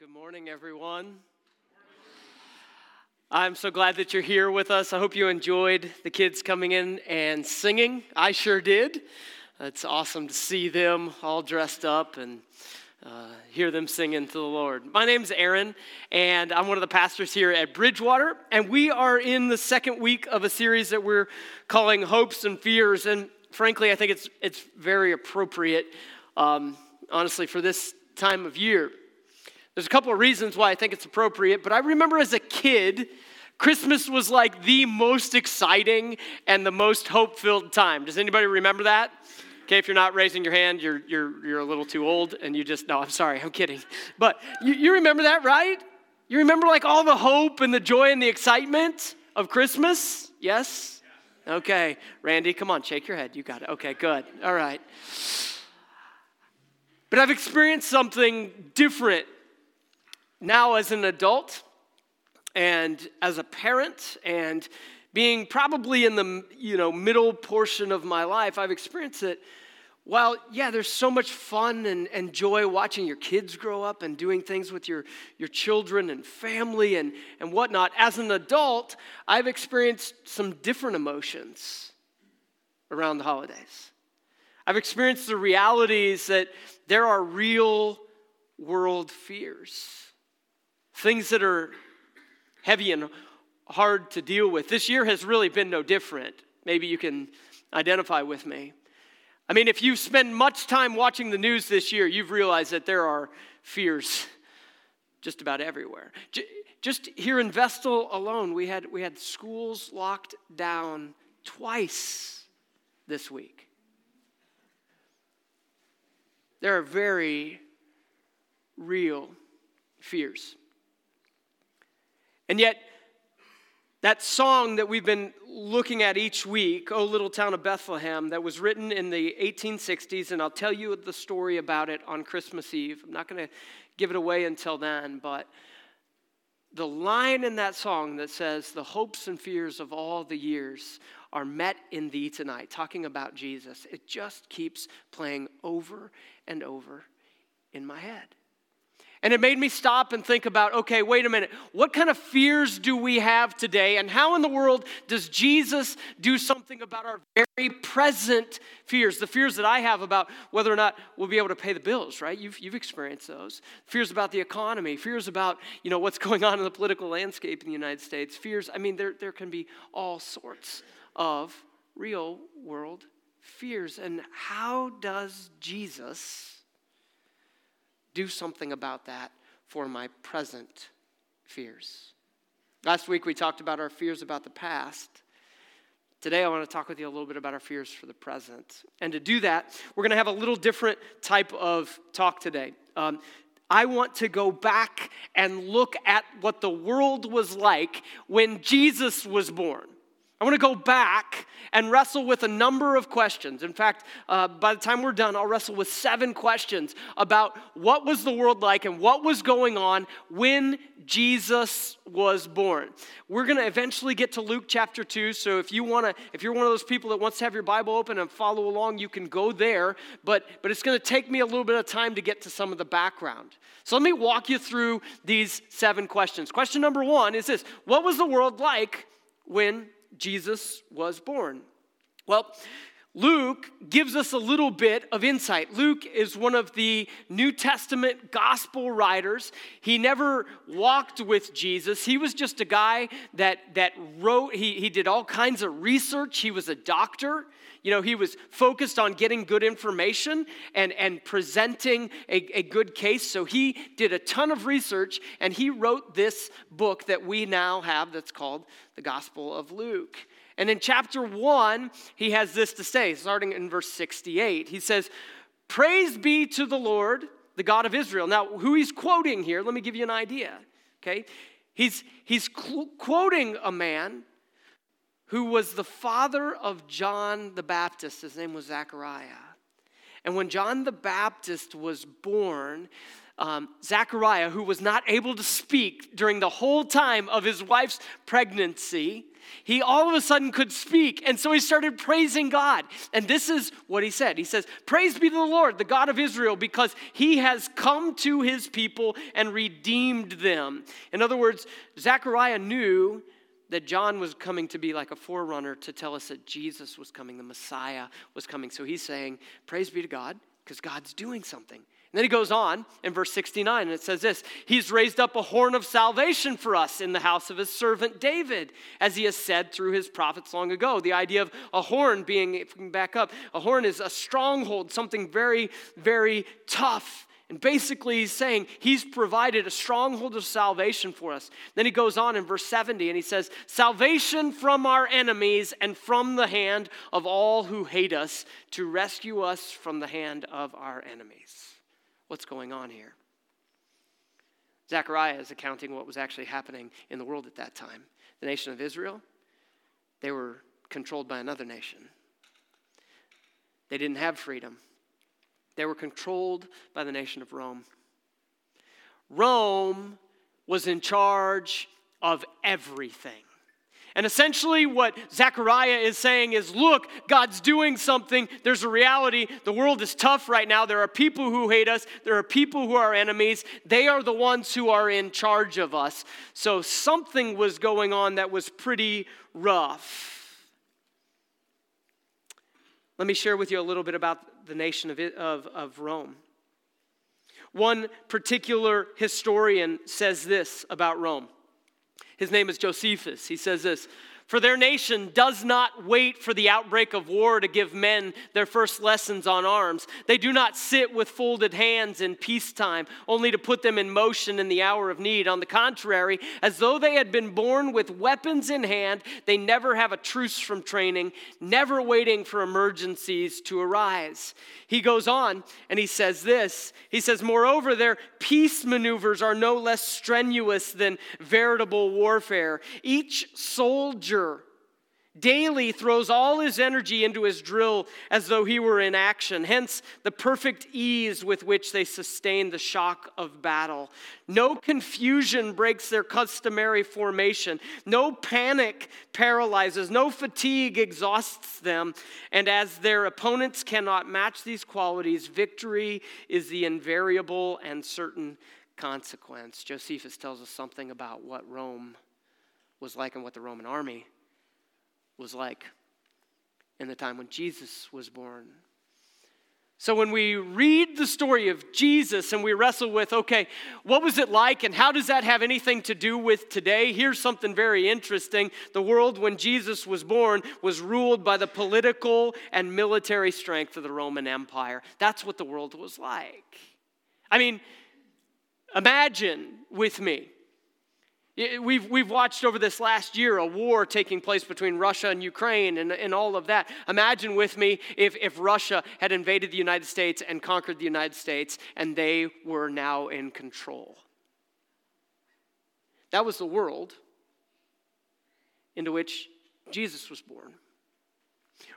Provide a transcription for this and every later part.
Good morning, everyone. I'm so glad that you're here with us. I hope you enjoyed the kids coming in and singing. I sure did. It's awesome to see them all dressed up and uh, hear them singing to the Lord. My name's Aaron, and I'm one of the pastors here at Bridgewater. And we are in the second week of a series that we're calling Hopes and Fears. And frankly, I think it's, it's very appropriate, um, honestly, for this time of year. There's a couple of reasons why I think it's appropriate, but I remember as a kid, Christmas was like the most exciting and the most hope filled time. Does anybody remember that? Okay, if you're not raising your hand, you're, you're, you're a little too old and you just, no, I'm sorry, I'm kidding. But you, you remember that, right? You remember like all the hope and the joy and the excitement of Christmas? Yes? Okay, Randy, come on, shake your head. You got it. Okay, good. All right. But I've experienced something different now as an adult and as a parent and being probably in the you know middle portion of my life i've experienced it. While yeah there's so much fun and, and joy watching your kids grow up and doing things with your, your children and family and, and whatnot. As an adult i've experienced some different emotions around the holidays. I've experienced the realities that there are real world fears things that are heavy and hard to deal with. This year has really been no different. Maybe you can identify with me. I mean, if you spend much time watching the news this year, you've realized that there are fears just about everywhere. Just here in Vestal alone, we had, we had schools locked down twice this week. There are very real fears. And yet, that song that we've been looking at each week, O Little Town of Bethlehem, that was written in the 1860s, and I'll tell you the story about it on Christmas Eve. I'm not going to give it away until then, but the line in that song that says, The hopes and fears of all the years are met in thee tonight, talking about Jesus, it just keeps playing over and over in my head. And it made me stop and think about okay, wait a minute. What kind of fears do we have today? And how in the world does Jesus do something about our very present fears? The fears that I have about whether or not we'll be able to pay the bills, right? You've, you've experienced those. Fears about the economy, fears about you know, what's going on in the political landscape in the United States. Fears, I mean, there, there can be all sorts of real world fears. And how does Jesus? Do something about that for my present fears. Last week we talked about our fears about the past. Today I want to talk with you a little bit about our fears for the present. And to do that, we're going to have a little different type of talk today. Um, I want to go back and look at what the world was like when Jesus was born. I want to go back and wrestle with a number of questions. In fact, uh, by the time we're done, I'll wrestle with seven questions about what was the world like and what was going on when Jesus was born. We're going to eventually get to Luke chapter 2, so if you want to if you're one of those people that wants to have your Bible open and follow along, you can go there, but but it's going to take me a little bit of time to get to some of the background. So let me walk you through these seven questions. Question number 1 is this: What was the world like when Jesus was born? Well, Luke gives us a little bit of insight. Luke is one of the New Testament gospel writers. He never walked with Jesus. He was just a guy that, that wrote, he, he did all kinds of research. He was a doctor. You know, he was focused on getting good information and, and presenting a, a good case. So he did a ton of research and he wrote this book that we now have that's called the Gospel of Luke. And in chapter 1, he has this to say, starting in verse 68. He says, Praise be to the Lord, the God of Israel. Now, who he's quoting here, let me give you an idea. Okay? He's, he's cl- quoting a man who was the father of John the Baptist. His name was Zechariah. And when John the Baptist was born, um, Zechariah, who was not able to speak during the whole time of his wife's pregnancy, he all of a sudden could speak. And so he started praising God. And this is what he said He says, Praise be to the Lord, the God of Israel, because he has come to his people and redeemed them. In other words, Zechariah knew that John was coming to be like a forerunner to tell us that Jesus was coming, the Messiah was coming. So he's saying, Praise be to God, because God's doing something. And then he goes on in verse 69, and it says this He's raised up a horn of salvation for us in the house of his servant David, as he has said through his prophets long ago. The idea of a horn being, if we can back up, a horn is a stronghold, something very, very tough. And basically, he's saying he's provided a stronghold of salvation for us. Then he goes on in verse 70 and he says, Salvation from our enemies and from the hand of all who hate us to rescue us from the hand of our enemies what's going on here. Zechariah is accounting what was actually happening in the world at that time. The nation of Israel, they were controlled by another nation. They didn't have freedom. They were controlled by the nation of Rome. Rome was in charge of everything. And essentially, what Zechariah is saying is look, God's doing something. There's a reality. The world is tough right now. There are people who hate us, there are people who are enemies. They are the ones who are in charge of us. So, something was going on that was pretty rough. Let me share with you a little bit about the nation of, of, of Rome. One particular historian says this about Rome. His name is Josephus. He says this For their nation does not wait for the outbreak of war to give men their first lessons on arms. They do not sit with folded hands in peacetime, only to put them in motion in the hour of need. On the contrary, as though they had been born with weapons in hand, they never have a truce from training, never waiting for emergencies to arise. He goes on and he says this He says, Moreover, their peace maneuvers are no less strenuous than veritable warfare. Each soldier daily throws all his energy into his drill as though he were in action. Hence, the perfect ease with which they sustain the shock of battle. No confusion breaks their customary formation. No panic paralyzes. No fatigue exhausts them. And as their opponents cannot match these qualities, victory is the invariable and certain consequence. Josephus tells us something about what Rome was like and what the Roman army was like in the time when Jesus was born. So, when we read the story of Jesus and we wrestle with, okay, what was it like and how does that have anything to do with today? Here's something very interesting. The world, when Jesus was born, was ruled by the political and military strength of the Roman Empire. That's what the world was like. I mean, imagine with me We've, we've watched over this last year a war taking place between Russia and Ukraine and, and all of that. Imagine with me if, if Russia had invaded the United States and conquered the United States and they were now in control. That was the world into which Jesus was born.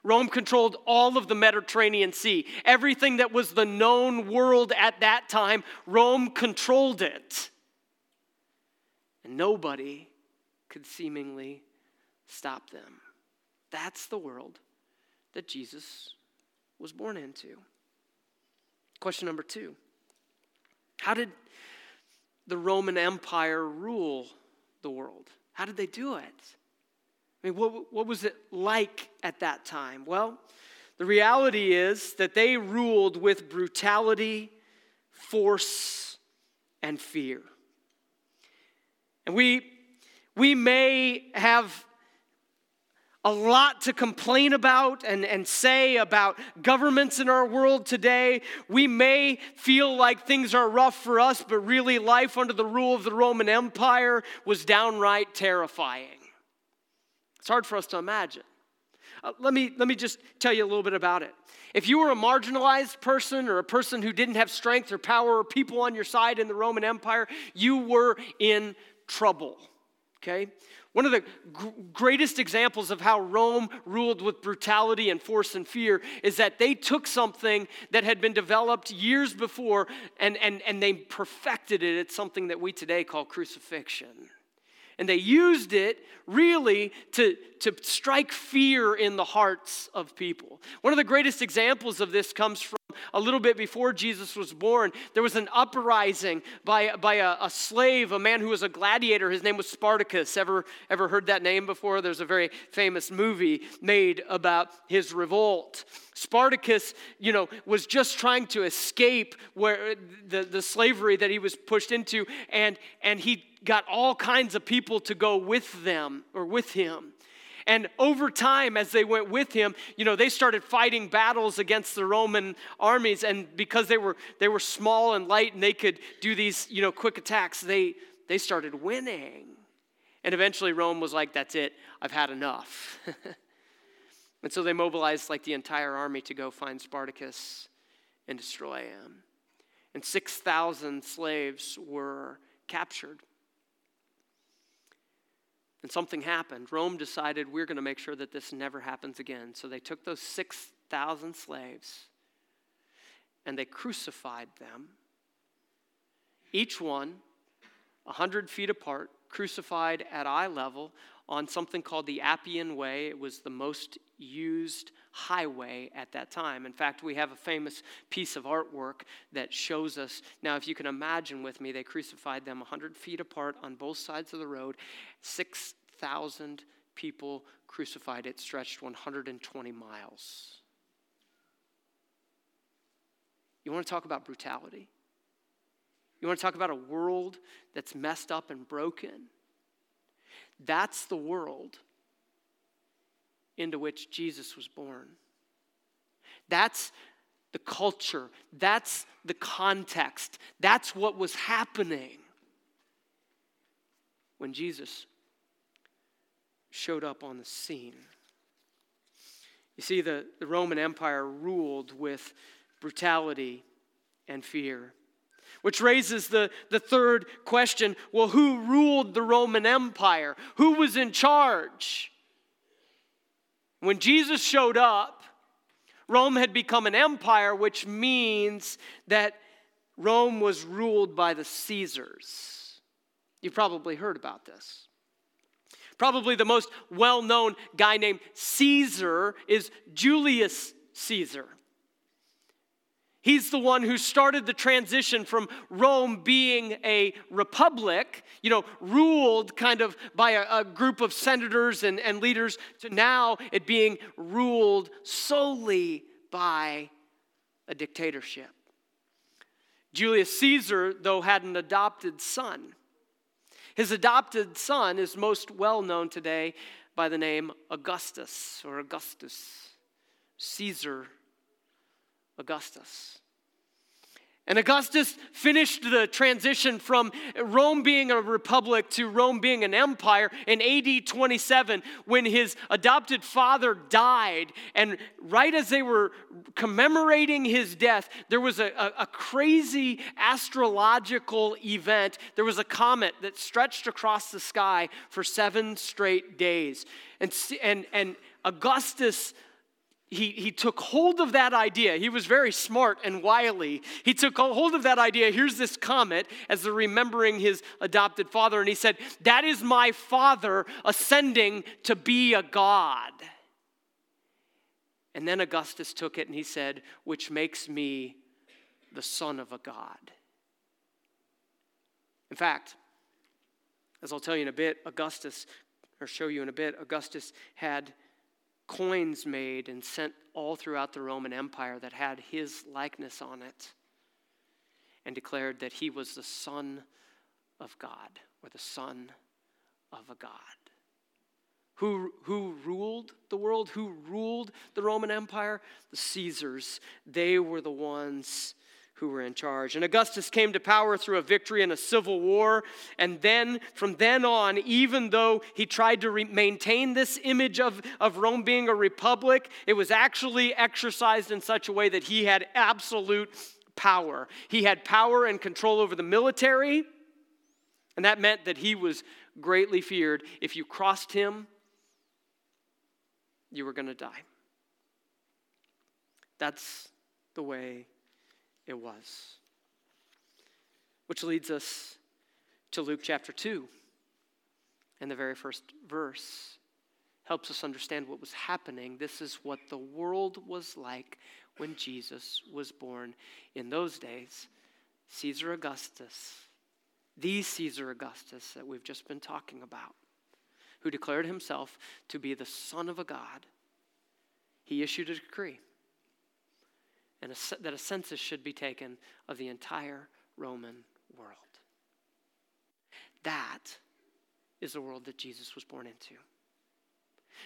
Rome controlled all of the Mediterranean Sea. Everything that was the known world at that time, Rome controlled it. And nobody could seemingly stop them. That's the world that Jesus was born into. Question number two How did the Roman Empire rule the world? How did they do it? I mean, what, what was it like at that time? Well, the reality is that they ruled with brutality, force, and fear. And we, we may have a lot to complain about and, and say about governments in our world today. We may feel like things are rough for us, but really, life under the rule of the Roman Empire was downright terrifying. It's hard for us to imagine. Uh, let, me, let me just tell you a little bit about it. If you were a marginalized person or a person who didn't have strength or power or people on your side in the Roman Empire, you were in trouble. Okay? One of the g- greatest examples of how Rome ruled with brutality and force and fear is that they took something that had been developed years before and, and, and they perfected it. It's something that we today call crucifixion. And they used it really to, to strike fear in the hearts of people. One of the greatest examples of this comes from a little bit before Jesus was born. There was an uprising by, by a, a slave, a man who was a gladiator. His name was Spartacus. Ever, ever heard that name before? There's a very famous movie made about his revolt. Spartacus, you know, was just trying to escape where the, the slavery that he was pushed into, and, and he got all kinds of people to go with them or with him. And over time, as they went with him, you know, they started fighting battles against the Roman armies. And because they were, they were small and light and they could do these, you know, quick attacks, they, they started winning. And eventually Rome was like, that's it, I've had enough. and so they mobilized like the entire army to go find Spartacus and destroy him. And 6,000 slaves were captured. And something happened. Rome decided we're going to make sure that this never happens again. So they took those 6,000 slaves and they crucified them, each one 100 feet apart, crucified at eye level on something called the Appian Way. It was the most used highway at that time. In fact, we have a famous piece of artwork that shows us. Now, if you can imagine with me, they crucified them 100 feet apart on both sides of the road. 6,000 people crucified. It stretched 120 miles. You want to talk about brutality? You want to talk about a world that's messed up and broken? That's the world into which Jesus was born. That's the culture, that's the context, that's what was happening when Jesus showed up on the scene. You see, the, the Roman Empire ruled with brutality and fear. Which raises the, the third question well, who ruled the Roman Empire? Who was in charge? When Jesus showed up, Rome had become an empire, which means that Rome was ruled by the Caesars. You've probably heard about this. Probably the most well known guy named Caesar is Julius Caesar. He's the one who started the transition from Rome being a republic, you know, ruled kind of by a, a, group of senators and, and leaders, to now it being ruled solely by a dictatorship. Julius Caesar, though, had an adopted son. His adopted son is most well known today by the name Augustus or Augustus, Caesar Augustus. And Augustus finished the transition from Rome being a republic to Rome being an empire in AD 27 when his adopted father died. And right as they were commemorating his death, there was a, a, a crazy astrological event. There was a comet that stretched across the sky for seven straight days. And, and, and Augustus he, he took hold of that idea. He was very smart and wily. He took hold of that idea. Here's this comet as they're remembering his adopted father, and he said, That is my father ascending to be a god. And then Augustus took it and he said, Which makes me the son of a god. In fact, as I'll tell you in a bit, Augustus, or show you in a bit, Augustus had coins made and sent all throughout the Roman Empire that had his likeness on it and declared that he was the Son of God or the Son of a God. Who, who ruled the world? Who ruled the Roman Empire? The Caesars. They were the ones who were in charge. And Augustus came to power through a victory in a civil war. And then, from then on, even though he tried to re- maintain this image of, of Rome being a republic, it was actually exercised in such a way that he had absolute power. He had power and control over the military, And that meant that he was greatly feared. If you crossed him, you were going to die. That's the way it was. Which leads us to Luke chapter 2. And the very first verse helps us understand what was happening. This is what the world was like when Jesus was born. In those days, Caesar Augustus, the Caesar Augustus that we've just been talking about, who declared himself to be the Son of a God, he issued a decree and a, that a census should be taken of the entire Roman world. That is the world that Jesus was born into.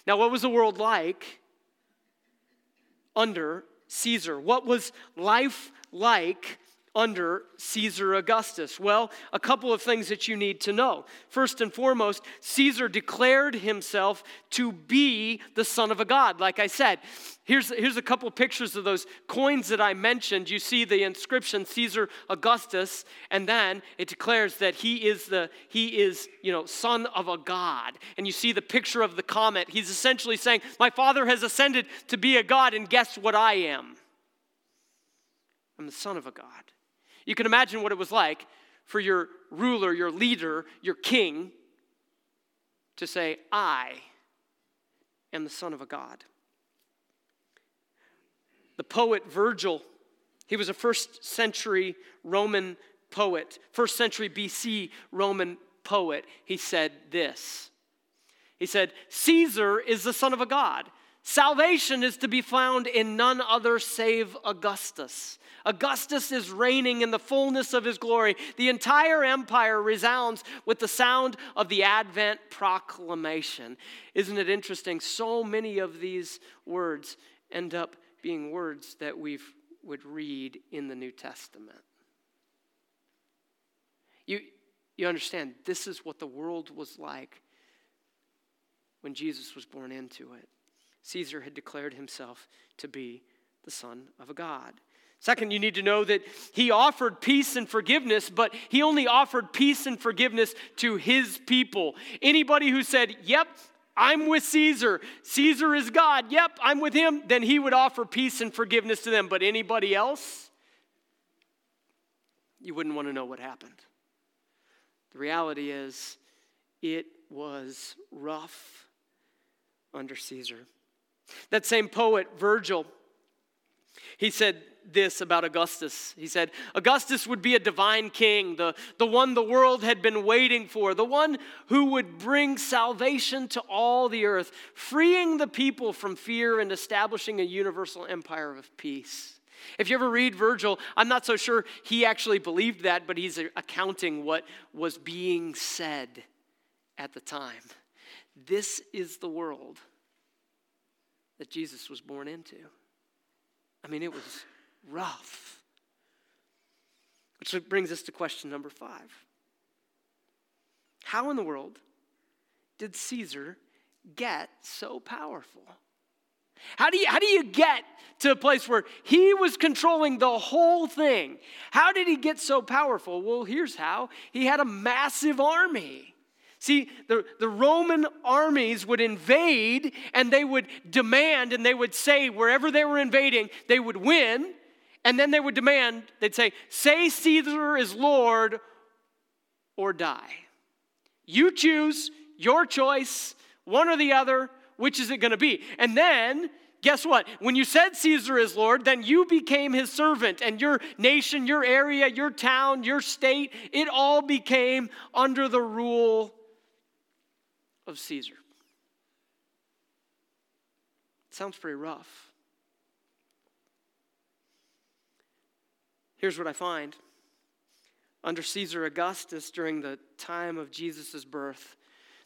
Now, what was the world like under Caesar? What was life like under Caesar Augustus? Well, a couple of things that you need to know. First and foremost, Caesar declared himself to be the Son of a God. Like I said, here's, here's a couple pictures of those coins that I mentioned. You see the inscription Caesar Augustus, and then it declares that he is the he is, you know, son of a god. And you see the picture of the comet. He's essentially saying, My father has ascended to be a god, and guess what I am? I'm the son of a god. You can imagine what it was like for your ruler, your leader, your king to say, I am the son of a God. The poet Virgil, he was a first century Roman poet, first century BC Roman poet. He said this He said, Caesar is the son of a God. Salvation is to be found in none other save Augustus. Augustus is reigning in the fullness of his glory. The entire empire resounds with the sound of the Advent proclamation. Isn't it interesting? So many of these words end up being words that we would read in the New Testament. You, you understand, this is what the world was like when Jesus was born into it. Caesar had declared himself to be the Son of a God. Second, you need to know that he offered peace and forgiveness, but he only offered peace and forgiveness to his people. Anybody who said, Yep, I'm with Caesar, Caesar is God, yep, I'm with him, then he would offer peace and forgiveness to them. But anybody else, you wouldn't want to know what happened. The reality is, it was rough under Caesar. That same poet, Virgil, he said, this about Augustus. He said, Augustus would be a divine king, the, the one the world had been waiting for, the one who would bring salvation to all the earth, freeing the people from fear and establishing a universal empire of peace. If you ever read Virgil, I'm not so sure he actually believed that, but he's accounting what was being said at the time. This is the world that Jesus was born into. I mean, it was rough. Which brings us to question number five How in the world did Caesar get so powerful? How do, you, how do you get to a place where he was controlling the whole thing? How did he get so powerful? Well, here's how he had a massive army. See, the, the Roman armies would invade and they would demand and they would say, wherever they were invading, they would win and then they would demand, they'd say, Say Caesar is Lord or die. You choose, your choice, one or the other, which is it going to be? And then, guess what? When you said Caesar is Lord, then you became his servant, and your nation, your area, your town, your state, it all became under the rule of Caesar. It Sounds pretty rough. Here's what I find under Caesar Augustus during the time of Jesus' birth,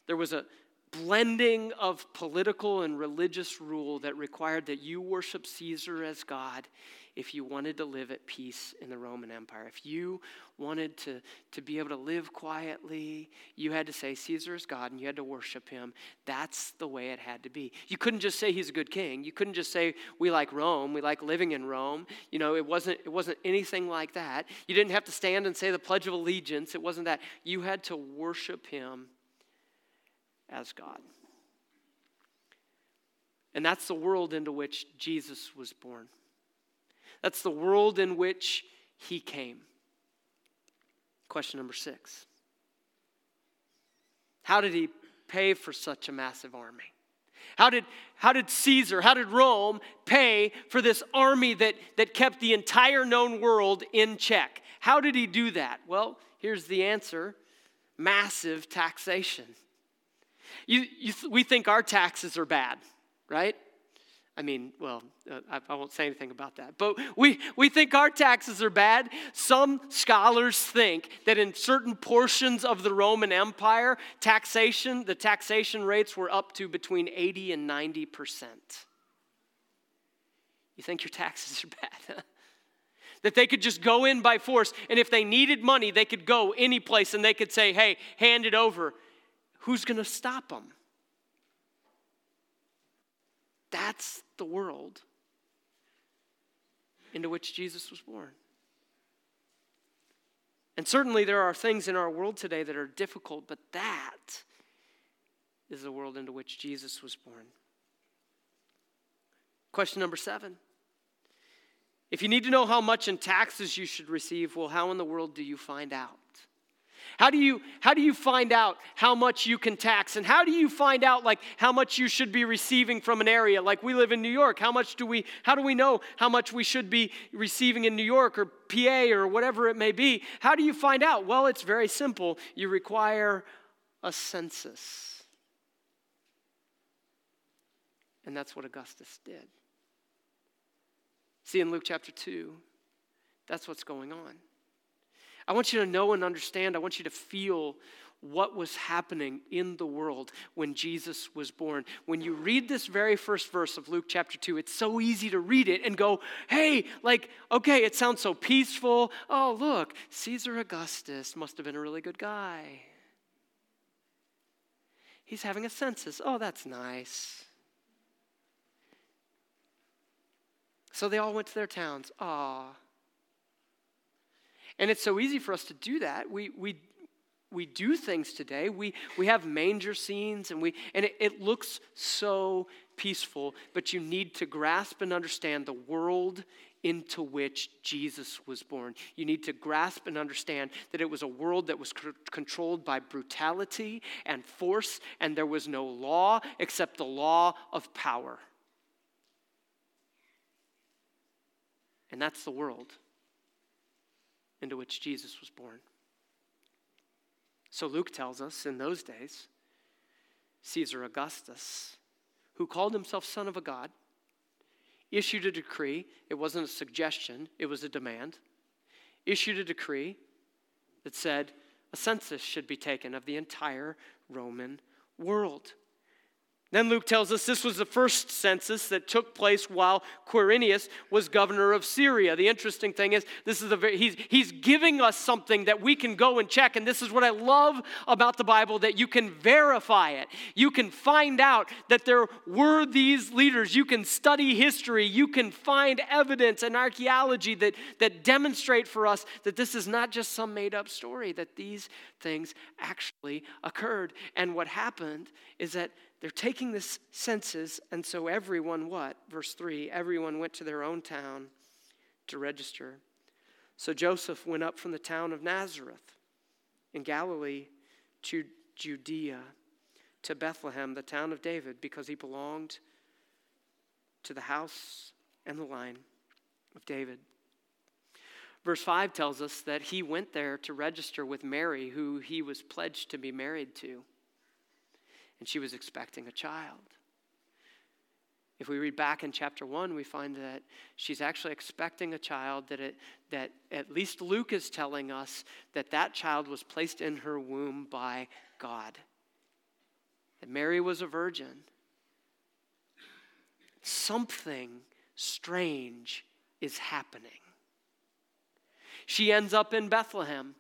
there was a blending of political and religious rule that required that you worship Caesar as God if you wanted to live at peace in the Roman Empire. If you wanted to, to be able to live quietly, you had to say Caesar is God and you had to worship him. That's the way it had to be. You couldn't just say he's a good king. You couldn't just say we like Rome, we like living in Rome. You know, it wasn't it wasn't anything like that. You didn't have to stand and say the pledge of allegiance. It wasn't that. You had to worship him as God. And that's the world into which Jesus was born. That's the world in which he came. Question number six How did he pay for such a massive army? How did, how did Caesar, how did Rome pay for this army that, that kept the entire known world in check? How did he do that? Well, here's the answer massive taxation. You, you, we think our taxes are bad, right? I mean, well, uh, I, I, won't say anything about that. But we, we think our taxes are bad. Some scholars think that in certain portions of the Roman Empire, taxation, the taxation rates were up to between 80 and 90 percent. You think your taxes are bad? that they could just go in by force, and if they needed money, they could go any place and they could say, hey, hand it over. Who's going to stop them? That's the world into which Jesus was born. And certainly there are things in our world today that are difficult, but that is the world into which Jesus was born. Question number seven. If you need to know how much in taxes you should receive, well, how in the world do you find out? How do you how do you find out how much you can tax? And how do you find out like how much you should be receiving from an area? Like we live in New York. How much do we how do we know how much we should be receiving in New York or PA or whatever it may be? How do you find out? Well it's very simple. You require a census. And that's what Augustus did. See in Luke chapter 2 that's what's going on I want you to know and understand, I want you to feel what was happening in the world when Jesus was born. When you read this very first verse of Luke chapter 2, it's so easy to read it and go, hey, like, okay, it sounds so peaceful. Oh, look, Caesar Augustus must have been a really good guy. He's having a census. Oh, that's nice. So they all went to their towns. Ah. And it's so easy for us to do that. We, we, we do things today. We, we have manger scenes and, we, and it, it looks so peaceful, but you need to grasp and understand the world into which Jesus was born. You need to grasp and understand that it was a world that was c- controlled by brutality and force, and there was no law except the law of power. And that's the world into which Jesus was born. So Luke tells us in those days, Caesar Augustus, who called himself son of a god, issued a decree. It wasn't a suggestion, it was a demand. Issued a decree that said a census should be taken of the entire Roman world. Then Luke tells us this was the first census that took place while Quirinius was governor of Syria. The interesting thing is, this is a very, he's, he's giving us something that we can go and check. And this is what I love about the Bible that you can verify it. You can find out that there were these leaders. You can study history. You can find evidence and archaeology that, that demonstrate for us that this is not just some made up story, that these things actually occurred. And what happened is that they're taking this census, and so everyone, what? Verse 3 everyone went to their own town to register. So Joseph went up from the town of Nazareth in Galilee to Judea, to Bethlehem, the town of David, because he belonged to the house and the line of David. Verse 5 tells us that he went there to register with Mary, who he was pledged to be married to and she was expecting a child. If we read back in chapter 1, we find that she's actually expecting a child that, it, that at least Luke is telling us that that child was placed in her womb by God. That Mary was a virgin, something strange is happening. She ends up in Bethlehem,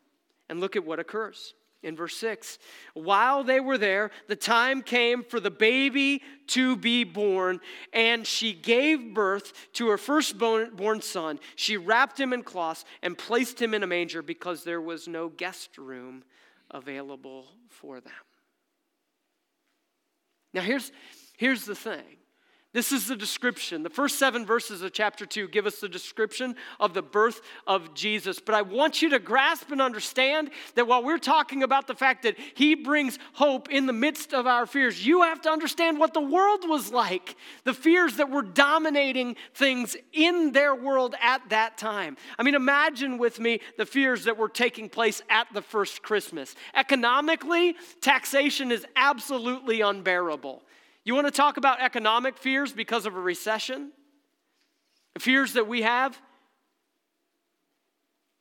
and look at what occurs in verse 6. While they were there, the time came for the baby to be born, and she gave birth to her firstborn son. She wrapped him in cloths and placed him in a manger because there was no guest room available for them. Now, here's, here's the thing this is the description. The first seven verses of chapter 2 give us the description of the birth of Jesus. But I want you to grasp and understand that while we're talking about the fact that he brings hope in the midst of our fears, you have to understand what the world was like, the fears that were dominating things in their world at that time. I mean, imagine with me the fears that were taking place at the first Christmas. Economically, taxation is absolutely unbearable. You want to talk about economic fears because of a recession? Fears that we have?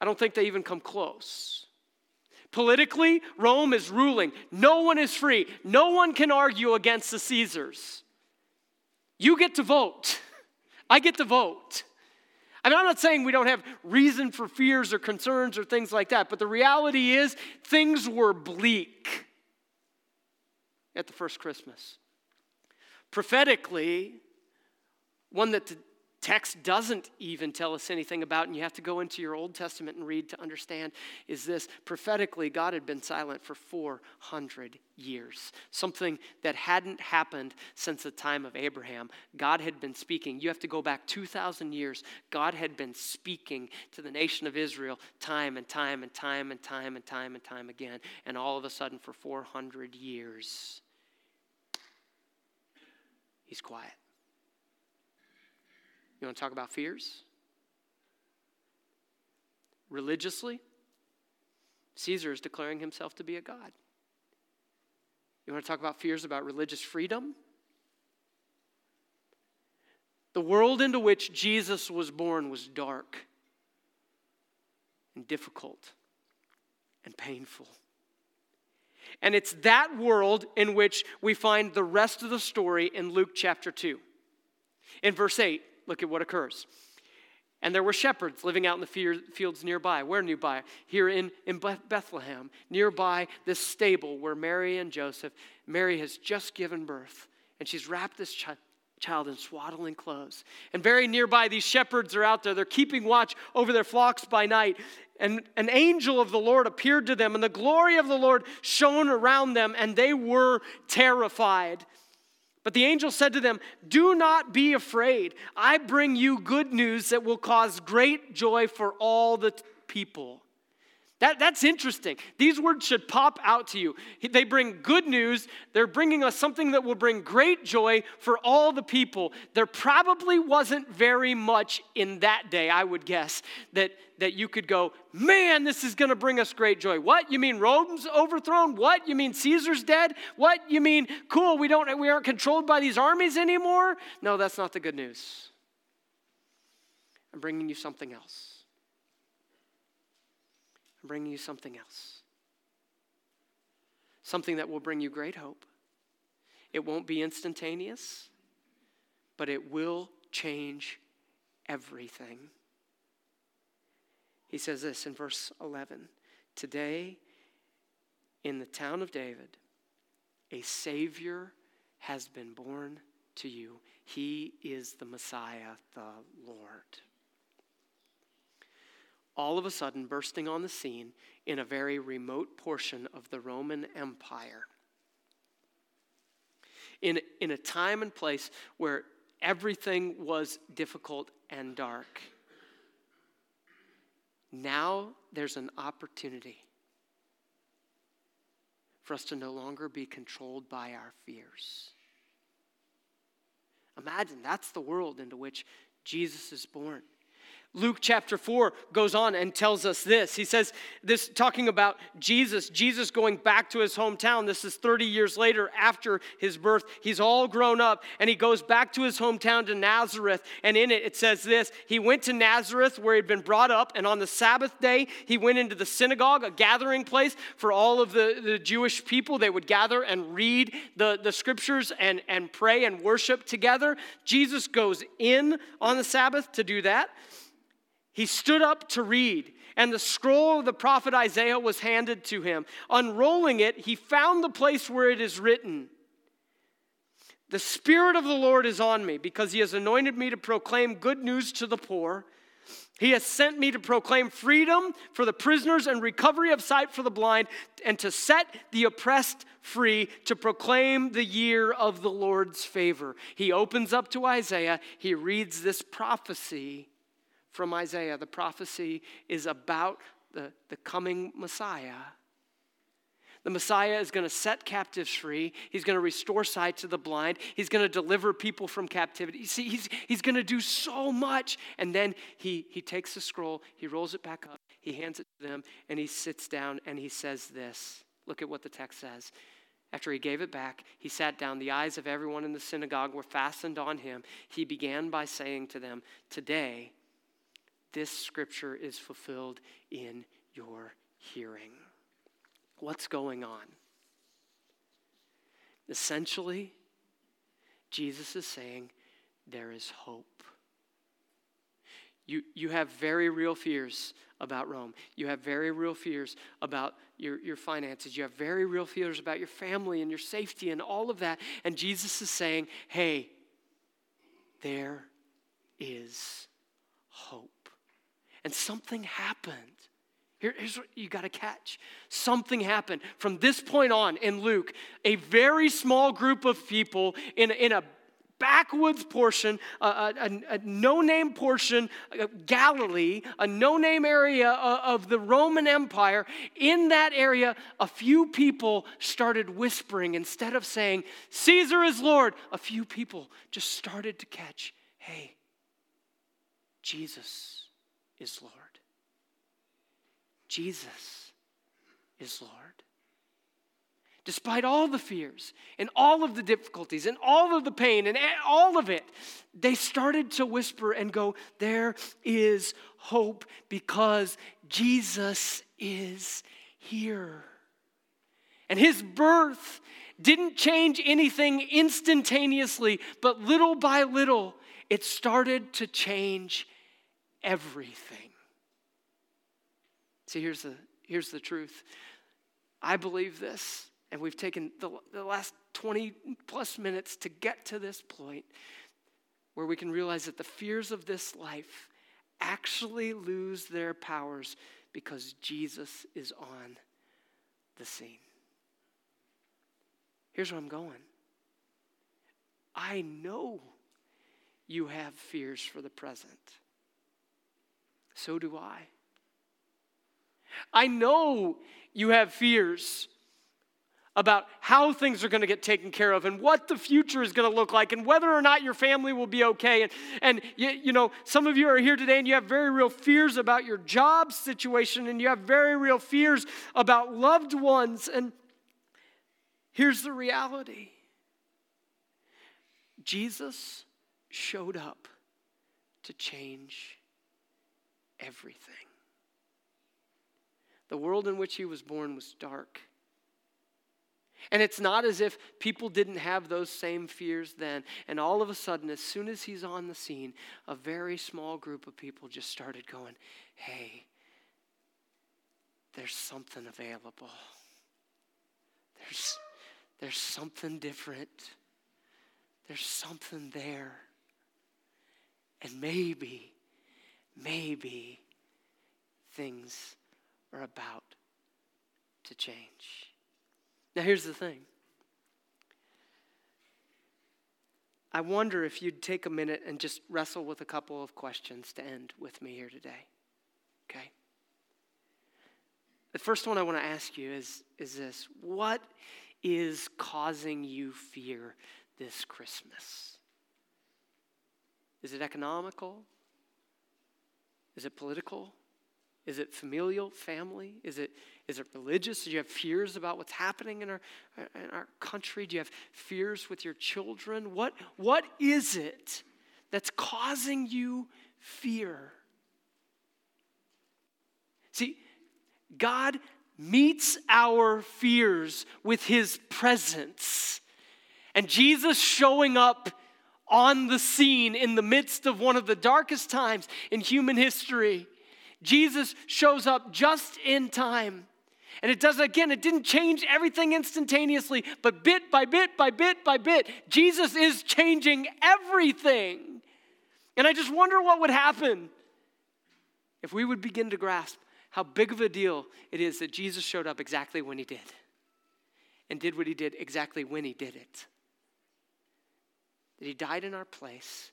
I don't think they even come close. Politically, Rome is ruling. No one is free. No one can argue against the Caesars. You get to vote. I get to vote. I mean, I'm not saying we don't have reason for fears or concerns or things like that, but the reality is things were bleak at the first Christmas prophetically, one that the text doesn't even tell us anything about, and you have to go into your Old Testament and read to understand, is this prophetically, God had been silent for 400 years. Something that hadn't happened since the time of Abraham. God had been speaking. You have to go back 2,000 years. God had been speaking to the nation of Israel time and time and time and time and time and time again. And all of a sudden, for 400 years, he's quiet. You want to talk about fears? Religiously, Caesar is declaring himself to be a god. You want to talk about fears about religious freedom? The world into which Jesus was born was dark and difficult and painful. And it's that world in which we find the rest of the story in Luke chapter 2. In verse 8, look at what occurs. And there were shepherds living out in the fields nearby. Where nearby? Here in, in Bethlehem, nearby this stable where Mary and Joseph, Mary has just given birth, and she's wrapped this child in swaddling clothes. And very nearby, these shepherds are out there. They're keeping watch over their flocks by night. And an angel of the Lord appeared to them, and the glory of the Lord shone around them, and they were terrified. But the angel said to them, Do not be afraid. I bring you good news that will cause great joy for all the people. That, that's interesting. These words should pop out to you. They bring good news. They're bringing us something that will bring great joy for all the people. There probably wasn't very much in that day, I would guess, that, that you could go, man, this is going to bring us great joy. What? You mean Rome's overthrown? What? You mean Caesar's dead? What? You mean, cool, we, don't, we aren't controlled by these armies anymore? No, that's not the good news. I'm bringing you something else. I'm bringing you something else. Something that will bring you great hope. It won't be instantaneous, but it will change everything. He says this in verse 11 Today, in the town of David, a Savior has been born to you. He is the Messiah, the Lord all of a sudden bursting on the scene in a very remote portion of the Roman Empire. In, in a time and place where everything was difficult and dark. Now there's an opportunity for us to no longer be controlled by our fears. Imagine that's the world into which Jesus is born Luke chapter 4 goes on and tells us this. He says, this talking about Jesus, Jesus going back to his hometown. This is 30 years later after his birth. He's all grown up and he goes back to his hometown to Nazareth. And in it, it says this He went to Nazareth where he'd been brought up, and on the Sabbath day, he went into the synagogue, a gathering place for all of the, the Jewish people. They would gather and read the, the scriptures and, and pray and worship together. Jesus goes in on the Sabbath to do that. He stood up to read, and the scroll of the prophet Isaiah was handed to him. Unrolling it, he found the place where it is written The Spirit of the Lord is on me, because he has anointed me to proclaim good news to the poor. He has sent me to proclaim freedom for the prisoners and recovery of sight for the blind, and to set the oppressed free, to proclaim the year of the Lord's favor. He opens up to Isaiah, he reads this prophecy from Isaiah. The prophecy is about the, the coming Messiah. The Messiah is going to set captives free. He's going to restore sight to the blind. He's going to deliver people from captivity. You see, he's, he's going to do so much. And then he, he takes the scroll, he rolls it back up, he hands it to them, and he sits down and he says this. Look at what the text says. After he gave it back, he sat down. The eyes of everyone in the synagogue were fastened on him. He began by saying to them, Today, this scripture is fulfilled in your hearing. What's going on? Essentially, Jesus is saying there is hope. You, you have very real fears about Rome. You have very real fears about your, your finances. You have very real fears about your family and your safety and all of that. And Jesus is saying, hey, there is hope. And something happened. Here, here's what you got to catch. Something happened. From this point on in Luke, a very small group of people in, in a backwoods portion, a, a, a no name portion, Galilee, a no name area of the Roman Empire, in that area, a few people started whispering. Instead of saying, Caesar is Lord, a few people just started to catch, hey, Jesus is Lord. Jesus is Lord. Despite all the fears and all of the difficulties and all of the pain and all of it, they started to whisper and go, There is hope because Jesus is here. And his birth didn't change anything instantaneously, but little by little, it started to change everything. See, here's the, here's the truth. I believe this, and we've taken the, the last 20 plus minutes to get to this point where we can realize that the fears of this life actually lose their powers because Jesus is on the scene. Here's where I'm going. I know you have fears for the present. So do I. I know you have fears about how things are going to get taken care of and what the future is going to look like and whether or not your family will be okay. And, and you, you know, some of you are here today and you have very real fears about your job situation and you have very real fears about loved ones. And here's the reality Jesus showed up to change everything. The world in which he was born was dark. And it's not as if people didn't have those same fears then. And all of a sudden, as soon as he's on the scene, a very small group of people just started going, hey, there's something available. There's, there's something different. There's something there. And maybe, maybe things are about to change. Now, here's the thing I wonder if you'd take a minute and just wrestle with a couple of questions to end with me here today. Okay? The first one I want to ask you is, is this What is causing you fear this Christmas? Is it economical? Is it political? Is it familial, family? Is it, is it religious? Do you have fears about what's happening in our, in our country? Do you have fears with your children? What, what is it that's causing you fear? See, God meets our fears with his presence. And Jesus showing up on the scene in the midst of one of the darkest times in human history. Jesus shows up just in time. And it does again, it didn't change everything instantaneously, but bit by bit by bit by bit, Jesus is changing everything. And I just wonder what would happen if we would begin to grasp how big of a deal it is that Jesus showed up exactly when he did and did what he did exactly when he did it. That he died in our place.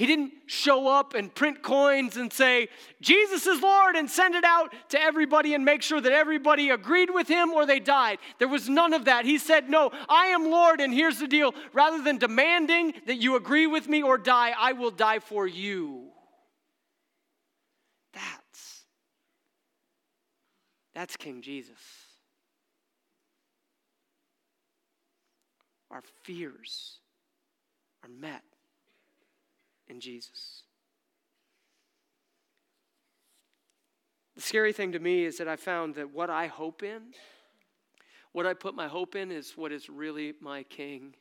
He didn't show up and print coins and say, Jesus is Lord, and send it out to everybody and make sure that everybody agreed with him or they died. There was none of that. He said, No, I am Lord, and here's the deal. Rather than demanding that you agree with me or die, I will die for you. That's that's King Jesus. Our fears met in Jesus. The scary thing to me is that I found that what I hope in, what I put my hope in, is what is really my king.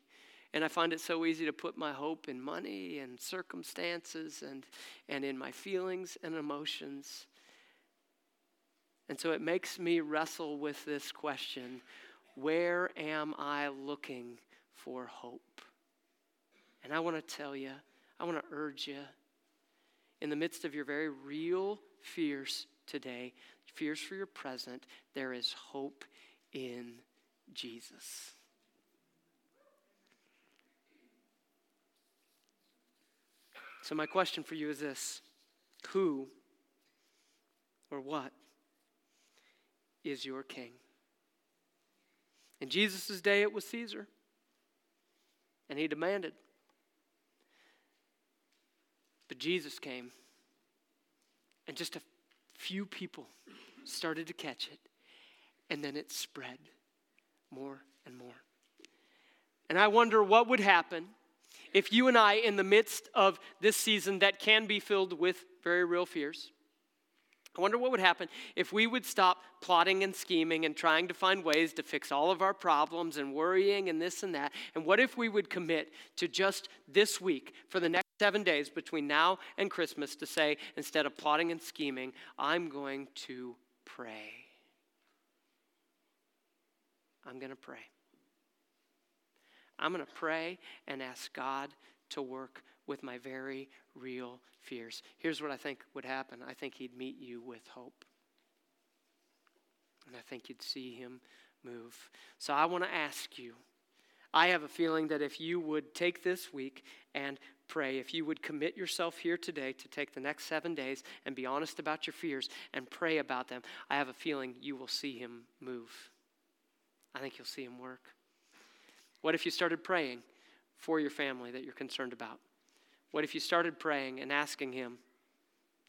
And I find it so easy to put my hope in money and circumstances and, and in my feelings and emotions. And so it makes me wrestle with this question where am I looking for hope? And I want to tell you, I want to urge you, in the midst of your very real fears today, fears for your present, there is hope in Jesus. So, my question for you is this Who or what is your king. In Jesus' day, it was Caesar, and he demanded. But Jesus came, and just a few people started to catch it, and then it spread more and more. And I wonder what would happen if you and I, in the midst of this season that can be filled with very real fears, I wonder what would happen if we would stop plotting and scheming and trying to find ways to fix all of our problems and worrying and this and that. And what if we would commit to just this week, for the next seven days between now and Christmas, to say, instead of plotting and scheming, I'm going to pray. I'm going to pray. I'm going to pray and ask God to work with my very real fears. Here's what I think would happen I think He'd meet you with hope. And I think you'd see Him move. So I want to ask you. I have a feeling that if you would take this week and pray, if you would commit yourself here today to take the next seven days and be honest about your fears and pray about them, I have a feeling you will see Him move. I think you'll see Him work. What if you started praying for your family that you're concerned about? What if you started praying and asking Him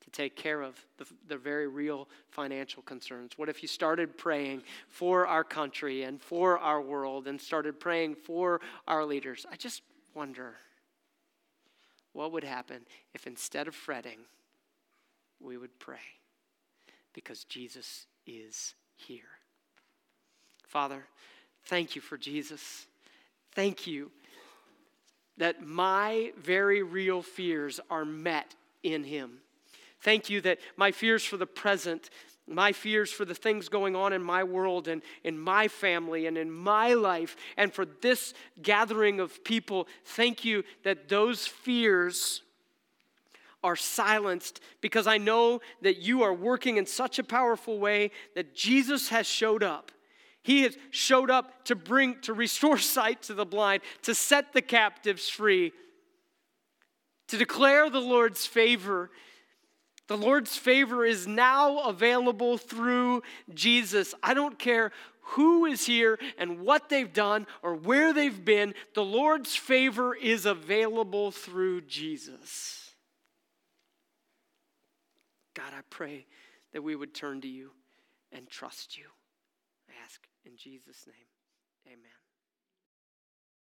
to take care of the, the very real financial concerns? What if you started praying for our country and for our world and started praying for our leaders? I just wonder what would happen if instead of fretting, we would pray because Jesus is here. Father, thank you for Jesus. Thank you that my very real fears are met in Him. Thank you that my fears for the present, my fears for the things going on in my world and in my family and in my life, and for this gathering of people, thank you that those fears are silenced because I know that you are working in such a powerful way that Jesus has showed up he has showed up to bring, to restore sight to the blind, to set the captives free, to declare the Lord's favor. The Lord's favor is now available through Jesus. I don't care who is here and what they've done or where they've been, the Lord's favor is available through Jesus. God, I pray that we would turn to you and trust you. I ask in Jesus' name, amen.